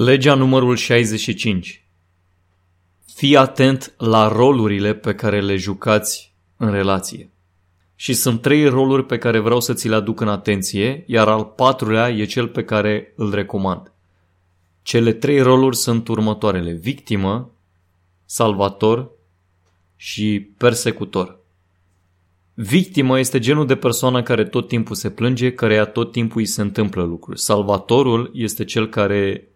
Legea numărul 65 Fii atent la rolurile pe care le jucați în relație. Și sunt trei roluri pe care vreau să ți le aduc în atenție, iar al patrulea e cel pe care îl recomand. Cele trei roluri sunt următoarele. Victimă, salvator și persecutor. Victimă este genul de persoană care tot timpul se plânge, care tot timpul îi se întâmplă lucruri. Salvatorul este cel care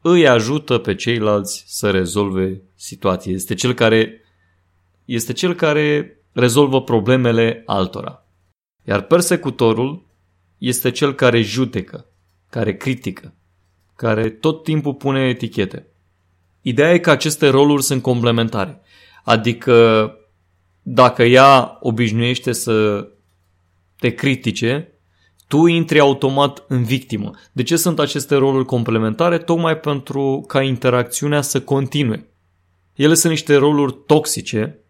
îi ajută pe ceilalți să rezolve situația. Este cel care este cel care rezolvă problemele altora. Iar persecutorul este cel care judecă, care critică, care tot timpul pune etichete. Ideea e că aceste roluri sunt complementare. Adică dacă ea obișnuiește să te critique, tu intri automat în victimă. De ce sunt aceste roluri complementare? Tocmai pentru ca interacțiunea să continue. Ele sunt niște roluri toxice,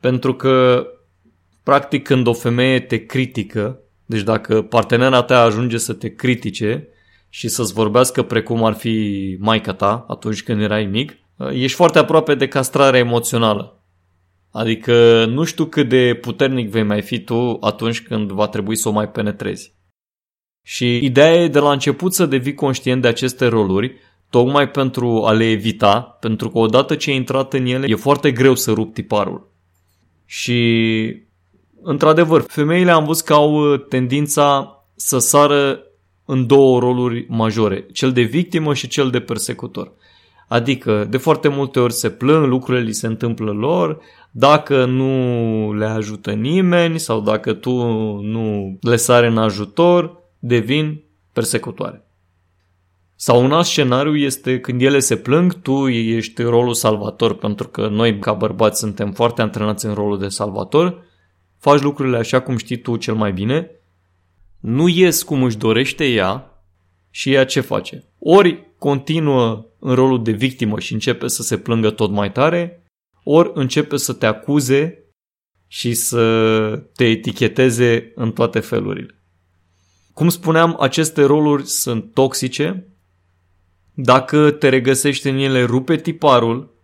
pentru că, practic, când o femeie te critică, deci dacă partenera ta ajunge să te critique și să-ți vorbească precum ar fi maica ta atunci când erai mic, ești foarte aproape de castrare emoțională. Adică nu știu cât de puternic vei mai fi tu atunci când va trebui să o mai penetrezi. Și ideea e de la început să devii conștient de aceste roluri, tocmai pentru a le evita, pentru că odată ce ai intrat în ele, e foarte greu să rupi tiparul. Și, într-adevăr, femeile am văzut că au tendința să sară în două roluri majore, cel de victimă și cel de persecutor. Adică, de foarte multe ori se plâng, lucrurile li se întâmplă lor, dacă nu le ajută nimeni sau dacă tu nu le sare în ajutor, devin persecutoare. Sau un alt scenariu este când ele se plâng, tu ești rolul salvator, pentru că noi ca bărbați suntem foarte antrenați în rolul de salvator, faci lucrurile așa cum știi tu cel mai bine, nu ies cum își dorește ea și ea ce face? Ori continuă în rolul de victimă și începe să se plângă tot mai tare, ori începe să te acuze și să te eticheteze în toate felurile. Cum spuneam, aceste roluri sunt toxice. Dacă te regăsești în ele, rupe tiparul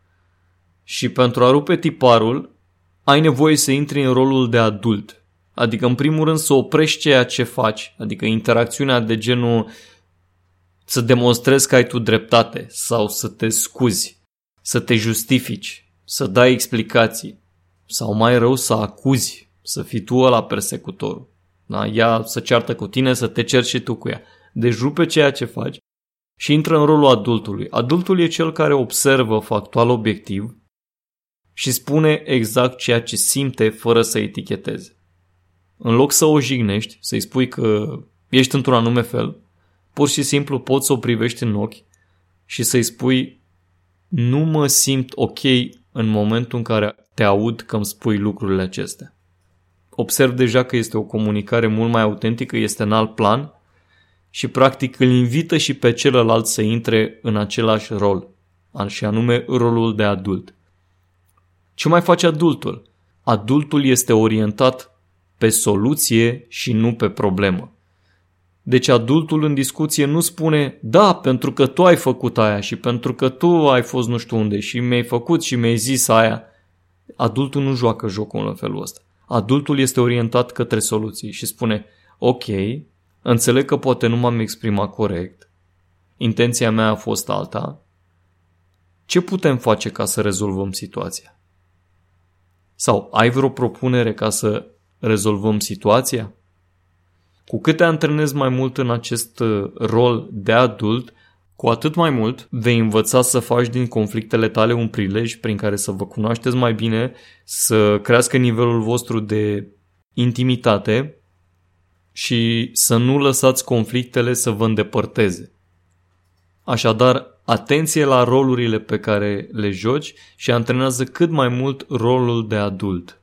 și pentru a rupe tiparul, ai nevoie să intri în rolul de adult. Adică, în primul rând, să oprești ceea ce faci, adică interacțiunea de genul să demonstrezi că ai tu dreptate sau să te scuzi, să te justifici, să dai explicații sau mai rău să acuzi, să fii tu ăla persecutorul. Da? Ea să ceartă cu tine, să te ceri și tu cu ea. Deci rupe ceea ce faci și intră în rolul adultului. Adultul e cel care observă factual obiectiv și spune exact ceea ce simte fără să eticheteze. În loc să o jignești, să-i spui că ești într-un anume fel, pur și simplu poți să o privești în ochi și să-i spui nu mă simt ok în momentul în care te aud că îmi spui lucrurile acestea. Observ deja că este o comunicare mult mai autentică, este în alt plan și practic îl invită și pe celălalt să intre în același rol, și anume rolul de adult. Ce mai face adultul? Adultul este orientat pe soluție și nu pe problemă. Deci adultul în discuție nu spune, da, pentru că tu ai făcut aia și pentru că tu ai fost nu știu unde și mi-ai făcut și mi-ai zis aia. Adultul nu joacă jocul în felul ăsta. Adultul este orientat către soluții și spune, ok, înțeleg că poate nu m-am exprimat corect, intenția mea a fost alta, ce putem face ca să rezolvăm situația? Sau ai vreo propunere ca să rezolvăm situația? Cu cât te antrenezi mai mult în acest uh, rol de adult, cu atât mai mult vei învăța să faci din conflictele tale un prilej prin care să vă cunoașteți mai bine, să crească nivelul vostru de intimitate și să nu lăsați conflictele să vă îndepărteze. Așadar, atenție la rolurile pe care le joci și antrenează cât mai mult rolul de adult.